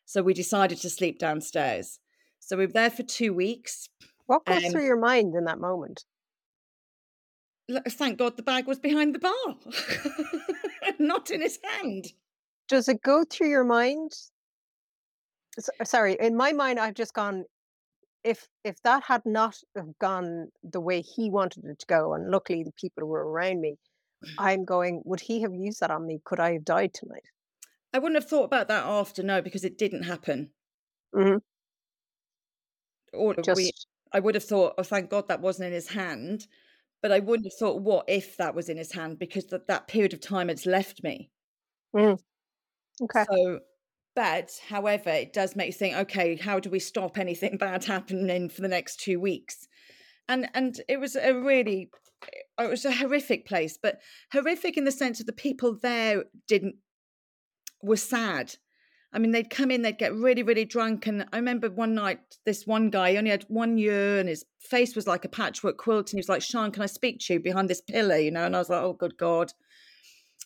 so we decided to sleep downstairs. So we were there for two weeks. What goes Um, through your mind in that moment? Thank God the bag was behind the bar, not in his hand. Does it go through your mind? Sorry, in my mind, I've just gone. If if that had not have gone the way he wanted it to go, and luckily the people were around me, I'm going. Would he have used that on me? Could I have died tonight? I wouldn't have thought about that after, no, because it didn't happen. Mhm. Or Just we, I would have thought, oh, thank God that wasn't in his hand. But I wouldn't have thought, what if that was in his hand? Because that, that period of time it's left me. Mm. okay. So, but however, it does make you think, okay, how do we stop anything bad happening for the next two weeks? And and it was a really, it was a horrific place, but horrific in the sense of the people there didn't were sad. I mean, they'd come in, they'd get really, really drunk. And I remember one night, this one guy he only had one year and his face was like a patchwork quilt. And he was like, Sian, can I speak to you behind this pillar? You know, and I was like, oh, good God.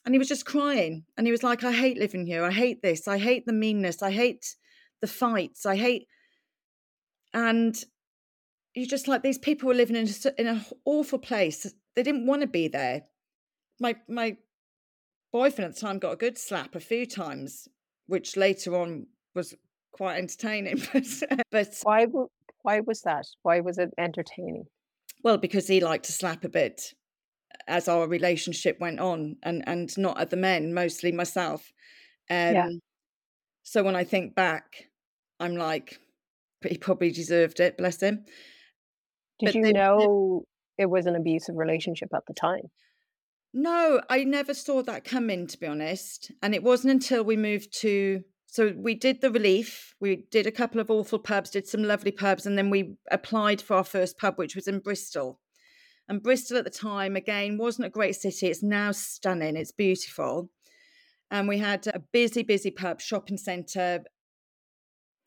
And he was just crying. And he was like, I hate living here. I hate this. I hate the meanness. I hate the fights. I hate. And you just like these people were living in a, in an awful place. They didn't want to be there. My my boyfriend at the time got a good slap a few times, which later on was quite entertaining. But, uh, but Why? Why was that? Why was it entertaining? well, because he liked to slap a bit as our relationship went on, and and not at the men, mostly myself. Um, Yeah. So when I think back, I'm like, he probably deserved it. Bless him. Did But you they- know it was an abusive relationship at the time? No, I never saw that coming, to be honest. And it wasn't until we moved to, so we did the relief, we did a couple of awful pubs, did some lovely pubs, and then we applied for our first pub, which was in Bristol. And Bristol at the time, again, wasn't a great city. It's now stunning, it's beautiful. And we had a busy, busy pub, shopping centre.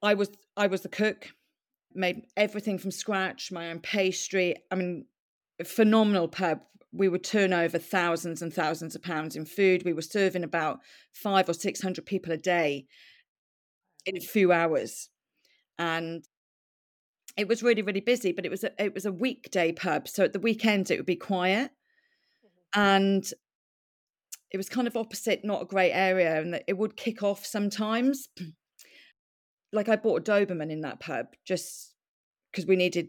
I was I was the cook, made everything from scratch, my own pastry. I mean, a phenomenal pub. We would turn over thousands and thousands of pounds in food. We were serving about five or six hundred people a day in a few hours, and it was really really busy. But it was a, it was a weekday pub, so at the weekends it would be quiet, mm-hmm. and it was kind of opposite, not a great area, and it would kick off sometimes. like I bought a Doberman in that pub just because we needed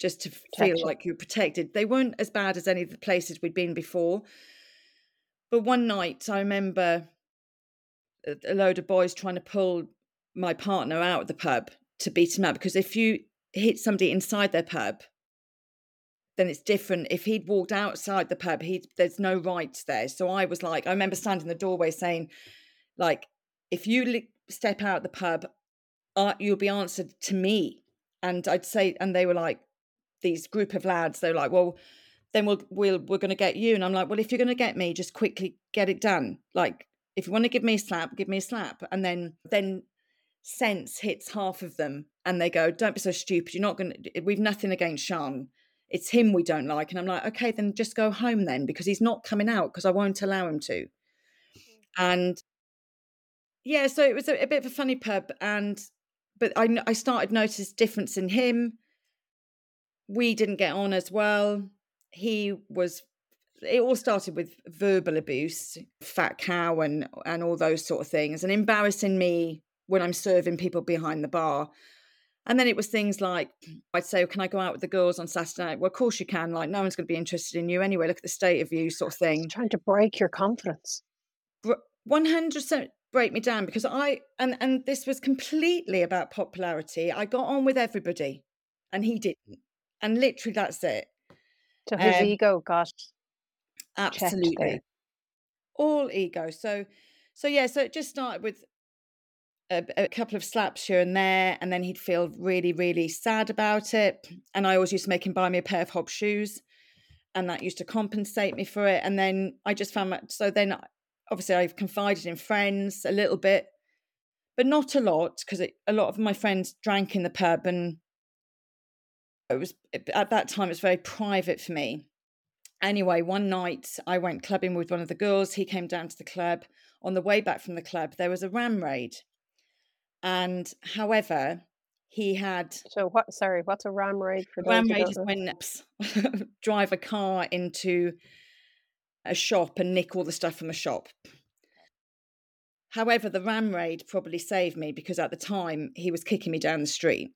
just to feel like you were protected. They weren't as bad as any of the places we'd been before. But one night I remember a load of boys trying to pull my partner out of the pub to beat him up because if you hit somebody inside their pub, then it's different. If he'd walked outside the pub, he there's no rights there. So I was like, I remember standing in the doorway saying, like, if you li- step out the pub, uh, you'll be answered to me. And I'd say, and they were like, these group of lads, they're like, well, then we'll we'll we're going to get you and i'm like well if you're going to get me just quickly get it done like if you want to give me a slap give me a slap and then then sense hits half of them and they go don't be so stupid you're not going to we've nothing against Sian. It's him we don't like. And i'm like okay then just go home then because he's not coming out because i won't allow him to. And yeah so it was a, a bit of a funny pub and but i i started notice difference in him. We didn't get on as well. He was it all started with verbal abuse fat cow and and all those sort of things and embarrassing me when i'm serving people behind the bar. And then it was things like i'd say can i go out with the girls on saturday? Night well of course you can like no one's going to be interested in you anyway. Look at the state of you sort of thing. trying to break your confidence. 100% break me down because i and and this was completely about popularity. I got on with everybody and he didn't. And literally that's it. So his um, ego got absolutely. all ego. So, so yeah. So it just started with a, a, couple of slaps here and there, and then he'd feel really, really sad about it. And I always used to make him buy me a pair of Hob shoes, and that used to compensate me for it. And then I just found that. So then, obviously, I've confided in friends a little bit, but not a lot because a lot of my friends drank in the pub and it was at that time it was very private for me anyway one night i went clubbing with one of the girls he came down to the club on the way back from the club there was a ram raid and however he had so what sorry what's a ram raid for ram raid is when drive a car into a shop and nick all the stuff from the shop however the ram raid probably saved me because at the time he was kicking me down the street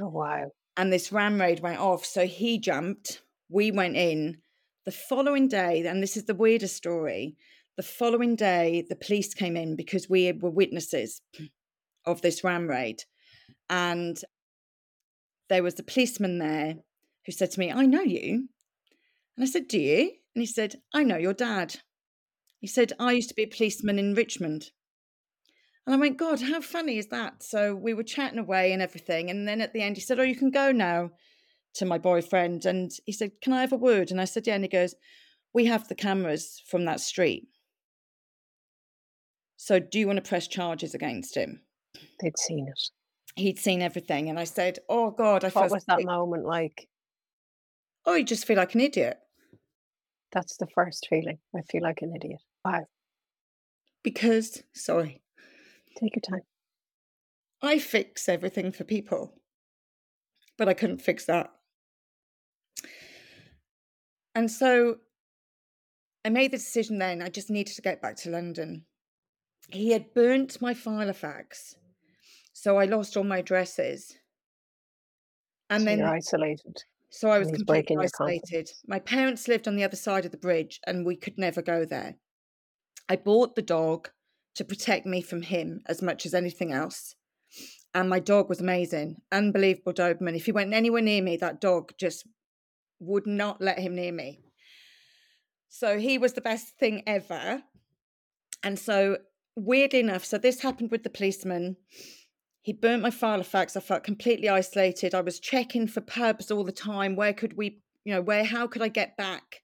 oh wow and this ram raid went off. So he jumped, we went in. The following day, and this is the weirdest story, the following day, the police came in because we were witnesses of this ram raid. And there was a policeman there who said to me, I know you. And I said, Do you? And he said, I know your dad. He said, I used to be a policeman in Richmond. And I went, God, how funny is that? So we were chatting away and everything. And then at the end, he said, Oh, you can go now to my boyfriend. And he said, Can I have a word? And I said, Yeah. And he goes, We have the cameras from that street. So do you want to press charges against him? They'd seen it. He'd seen everything. And I said, Oh, God, I What was that moment like? Oh, you just feel like an idiot. That's the first feeling. I feel like an idiot. Wow. Because, sorry, Take your time. I fix everything for people, but I couldn't fix that. And so I made the decision then I just needed to get back to London. He had burnt my Filofax, so I lost all my dresses. And so then you're isolated. So I was completely isolated. My parents lived on the other side of the bridge and we could never go there. I bought the dog to protect me from him as much as anything else. And my dog was amazing, unbelievable Doberman. If he went anywhere near me, that dog just would not let him near me. So he was the best thing ever. And so, weird enough, so this happened with the policeman. He burnt my Filofax. I felt completely isolated. I was checking for pubs all the time. Where could we, you know, where, how could I get back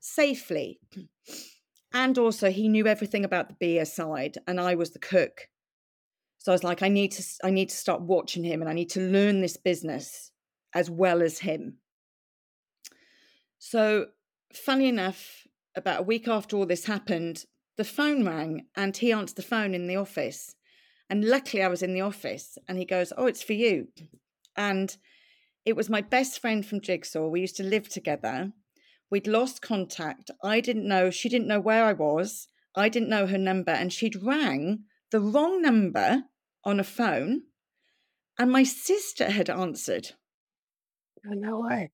safely? And also, he knew everything about the beer side, and I was the cook. So I was like, I need to, I need to start watching him, and I need to learn this business as well as him. So, funny enough, about a week after all this happened, the phone rang, and he answered the phone in the office. And luckily, I was in the office, and he goes, "Oh, it's for you," and it was my best friend from Jigsaw. We used to live together We'd lost contact. I didn't know, she didn't know where I was. I didn't know her number, and she'd rang the wrong number on a phone, and my sister had answered. Oh, no way.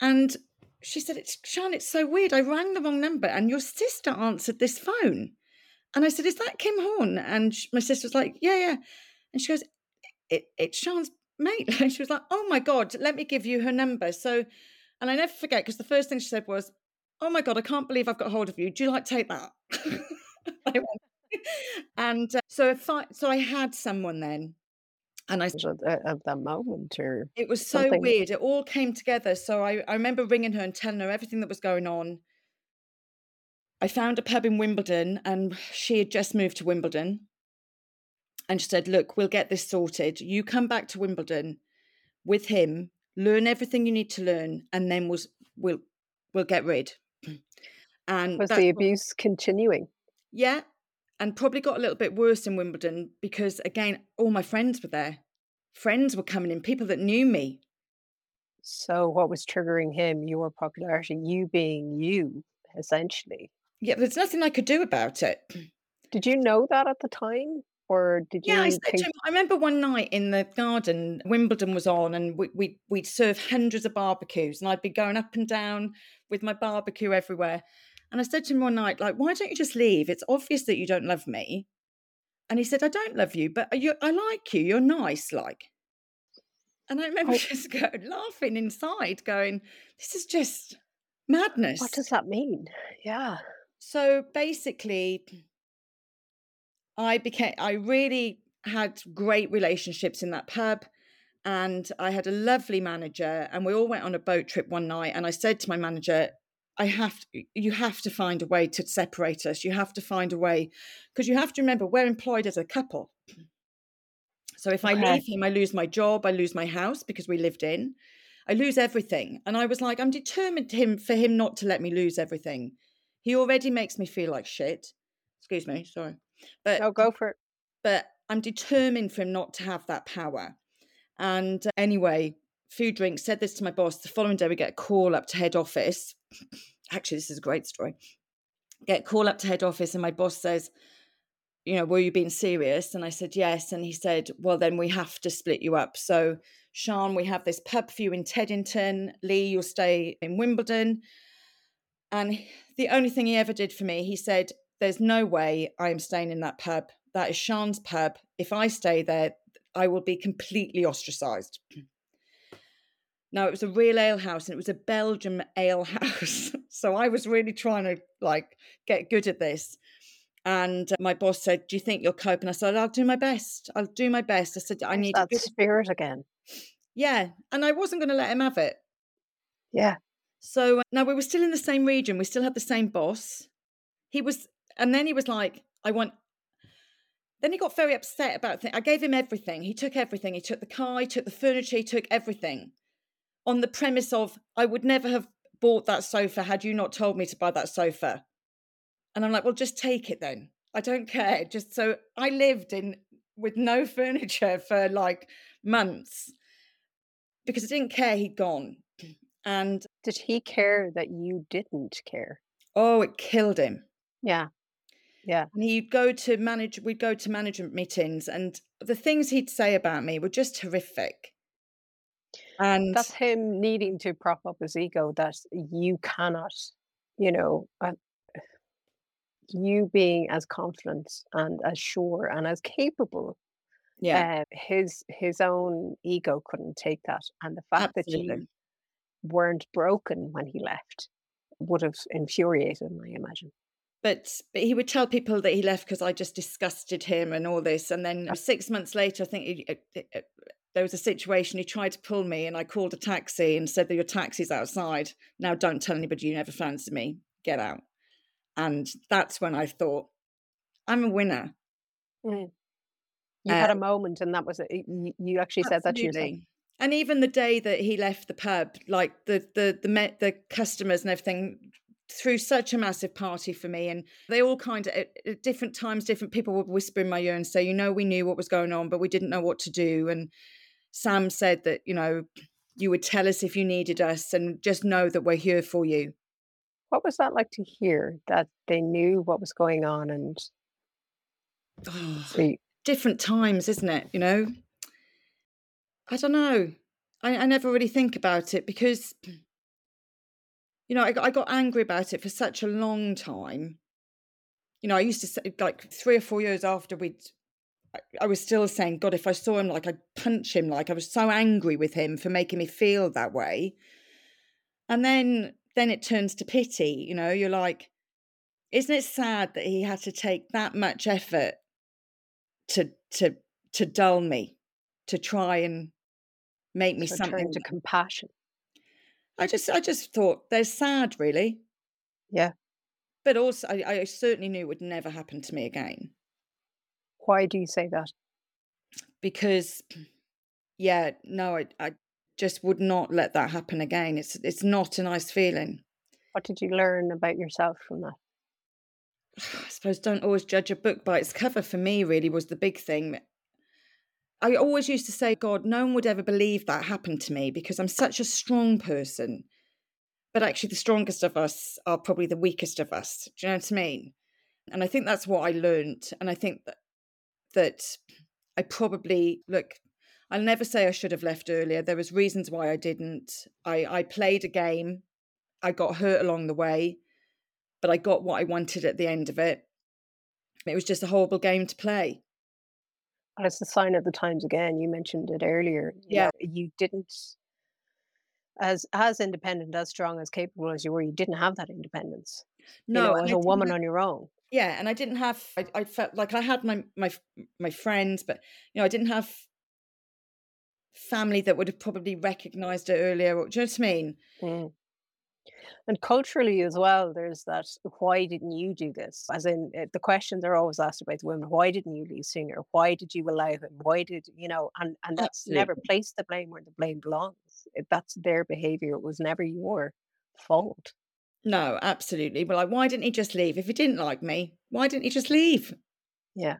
And she said, It's Sian, it's so weird. I rang the wrong number, and your sister answered this phone. And I said, Is that Kim Horn? And she, my sister was like, Yeah, yeah. And she goes, it, It's Sian's mate. And she was like, Oh my God, let me give you her number. So and I never forget because the first thing she said was, Oh my God, I can't believe I've got hold of you. Do you like take that? and uh, so if I, so I had someone then And I of, uh, that moment or it was so something. weird. It all came together. So I, I remember ringing her and telling her everything that was going on. I found a pub in Wimbledon and she had just moved to Wimbledon. And she said, Look, we'll get this sorted. You come back to Wimbledon with him, learn everything you need to learn, and then we'll we'll we'll get rid. And Was the what- abuse continuing? yeah, and probably got a little bit worse in Wimbledon because again, all my friends were there. Friends were coming in, people that knew me. So what was triggering him? Your popularity, you being you, essentially. Yeah, there's nothing I could do about it. Did you know that at the time? Or did you Yeah, I said think to him, I remember one night in the garden, Wimbledon was on, and we, we, we'd serve hundreds of barbecues, and I'd be going up and down with my barbecue everywhere. And I said to him one night, like, why don't you just leave? It's obvious that you don't love me. And he said, I don't love you, but you, I like you. You're nice, like. And I remember Oh. just going, laughing inside, going, this is just madness. what does that mean? Yeah. So basically, I became, I really had great relationships in that pub. And I had a lovely manager, and we all went on a boat trip one night. And I said to my manager, I have to, you have to find a way to separate us. You have to find a way because you have to remember we're employed as a couple. So if I Okay. leave him, I lose my job, I lose my house because we lived in, I lose everything. And I was like, I'm determined him for him not to let me lose everything. He already makes me feel like shit. Excuse me, sorry, but No, go for it. but I'm determined for him not to have that power. And anyway, food drink said this to my boss. The following day, we get a call up to head office. Actually, this is a great story. Get call up to head office, and my boss says, You know, were you being serious? And I said, Yes. And he said, Well, then we have to split you up. So, Sian, we have this pub for you in Teddington. Lee, you'll stay in Wimbledon. And the only thing he ever did for me, he said, There's no way I am staying in that pub. That is Sian's pub. If I stay there, I will be completely ostracized. Now, it was a real ale house and it was a Belgium ale house. so I was really trying to like get good at this. And uh, my boss said, Do you think you'll cope? And I said, I'll do my best. I'll do my best. I said, I need that good. spirit again. Yeah. And I wasn't going to let him have it. Yeah. So uh, now we were still in the same region. We still had the same boss. He was, and then he was like, I want, then he got very upset about things. I gave him everything. He took everything. He took the car, he took the furniture, he took everything on the premise of, I would never have bought that sofa had you not told me to buy that sofa. And I'm like, well, just take it then. I don't care. Just so I lived in with no furniture for like months because I didn't care he'd gone. And Did he care that you didn't care? oh, it killed him. Yeah. Yeah. And he'd go to manage, we'd go to management meetings, and the things he'd say about me were just horrific. And That's him needing to prop up his ego that you cannot, you know, uh, you being as confident and as sure and as capable yeah, uh, his his own ego couldn't take that. And the fact that you weren't broken when he left would have infuriated him i imagine. But, but he would tell people that he left because I just disgusted him and all this. And then six months later, I think he, it, it, it- there was a situation. He tried to pull me, and I called a taxi and said that your taxi's outside. Now, don't tell anybody you never fancied me. Get out. And that's when I thought, I'm a winner. you had a Um, moment and that was it you, you actually said that to yourself And even the day that he left the pub, like the the the met the customers and everything threw such a massive party for me, and they all kind of at, at different times, different people would whisper in my ear and say, "You know, we knew what was going on, but we didn't know what to do." And Sam said that you know you would tell us if you needed us, and just know that we're here for you. what was that like to hear that they knew what was going on and oh, you- different times, isn't it? You know, I don't know. I, I never really think about it because, you know, I, got- I got angry about it for such a long time. You know, I used to say, like, three or four years after we'd, I, was still saying, God, if I saw him, like, I'd punch him. Like, I was so angry with him for making me feel that way. And then, then it turns to pity. You know, you're like, isn't it sad that he had to take that much effort to to to dull me to try and make me So something. to compassion. I just I just thought they're sad, really. Yeah. But also, I, I certainly knew it would never happen to me again Why do you say that? because, yeah, no, I I just would not let that happen again. It's it's not a nice feeling. What did you learn about yourself from that? I suppose don't always judge a book by its cover. For me, really was the big thing. I always used to say, God, no one would ever believe that happened to me because I'm such a strong person. But actually, the strongest of us are probably the weakest of us. Do you know what I mean? And I think that's what I learned. And I think that that I probably look. I'll never say I should have left earlier. There was reasons why I didn't. I I played a game. I got hurt along the way, but I got what I wanted at the end of it. It was just a horrible game to play. And it's a sign of the times again. You mentioned it earlier. you Yeah. know, You didn't, as as independent, as strong, as capable as you were, you didn't have that independence. No, you know, as a woman on your own. Yeah, and I didn't have. I, I felt like I had my my my friends, but you know, I didn't have family that would have probably recognised it earlier. Or, do you know what I mean? Mm. And culturally as well, there's that. Why didn't you do this? As in, uh, the questions are always asked about the women. Why didn't you leave sooner Why did you allow him? Why did you know? And and that's never Absolutely. place the blame where the blame belongs. If that's their behaviour. It was never your fault. No, absolutely. But like, why didn't he just leave? If he didn't like me, why didn't he just leave? Yeah.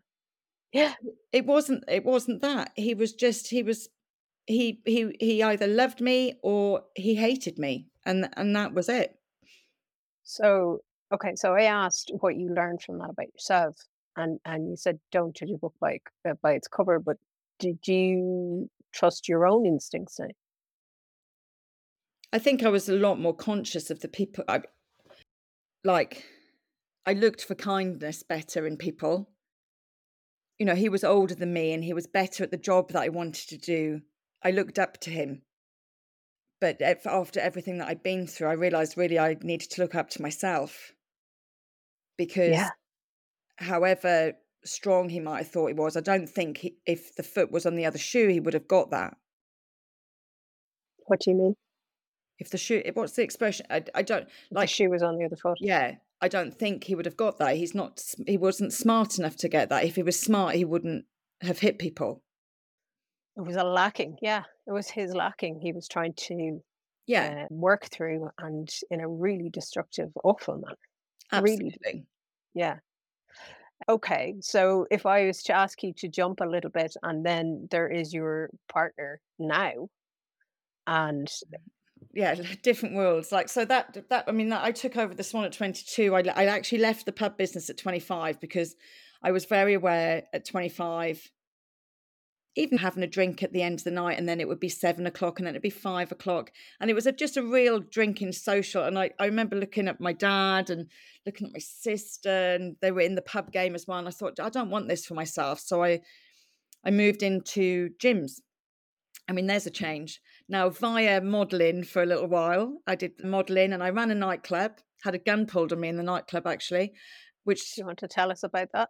Yeah. It wasn't. It wasn't that. He was just. He was. He he he either loved me or he hated me, and and that was it. So okay, so I asked what you learned from that about yourself, and and you said don't judge a book by uh, by its cover. But did you trust your own instincts now? I think I was a lot more conscious of the people. I, like, I looked for kindness better in people. You know, he was older than me and he was better at the job that I wanted to do. I looked up to him. But after everything that I'd been through, I realized really I needed to look up to myself because, Yeah. however strong he might have thought he was, I don't think he, if the foot was on the other shoe, he would have got that. What do you mean? If the shoe, what's the expression? I, I don't Like shoe was on the other foot. Yeah, I don't think he would have got that. He's not. He wasn't smart enough to get that. If he was smart, he wouldn't have hit people. It was a lacking. Yeah, it was his lacking. He was trying to Yeah, uh, work through, and in a really destructive, awful manner. really absolutely. Yeah. Okay, so if I was to ask you to jump a little bit, and then there is your partner now, and Yeah, different worlds. Like so that that I mean, I took over the Swan at twenty two. I I actually left the pub business at twenty five because I was very aware at twenty five. Even having a drink at the end of the night, and then it would be seven o'clock, and then it'd be five o'clock, and it was a, just a real drinking social. And I, I remember looking at my dad and looking at my sister, and they were in the pub game as well. And I thought, I don't want this for myself, so I, I moved into gyms. I mean, there's a change now via modelling for a little while. I did modelling, and I ran a nightclub. Had a gun pulled on me in the nightclub actually, which do you want to tell us about that?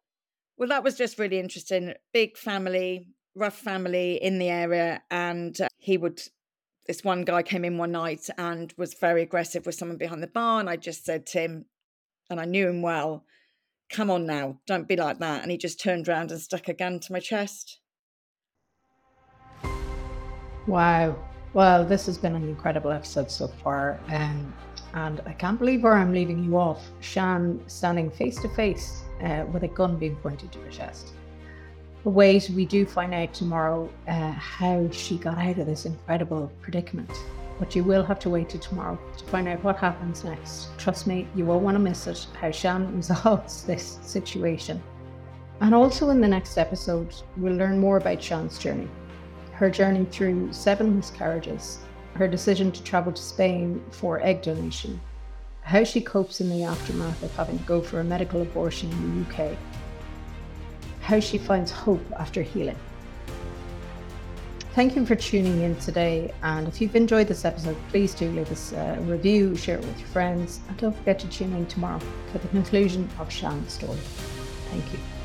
well, that was just really interesting. Big family, rough family in the area, and uh, he would. This one guy came in one night and was very aggressive with someone behind the bar, and I just said to him, and I knew him well, "Come on now, don't be like that." And he just turned around and stuck a gun to my chest. Wow. Well, this has been an incredible episode so far. Um, and I can't believe where I'm leaving you off. Sian standing face to face uh, with a gun being pointed to her chest. But wait, we do find out tomorrow uh, how she got out of this incredible predicament. But you will have to wait till tomorrow to find out what happens next. Trust me, you won't want to miss it, how Sian resolves this situation. And also in the next episode, we'll learn more about Sian's journey her journey through seven miscarriages, her decision to travel to Spain for egg donation, how she copes in the aftermath of having to go for a medical abortion in the UK, how she finds hope after healing. Thank you for tuning in today. And if you've enjoyed this episode, please do leave us a review, share it with your friends, and don't forget to tune in tomorrow for the conclusion of Sian's story. Thank you.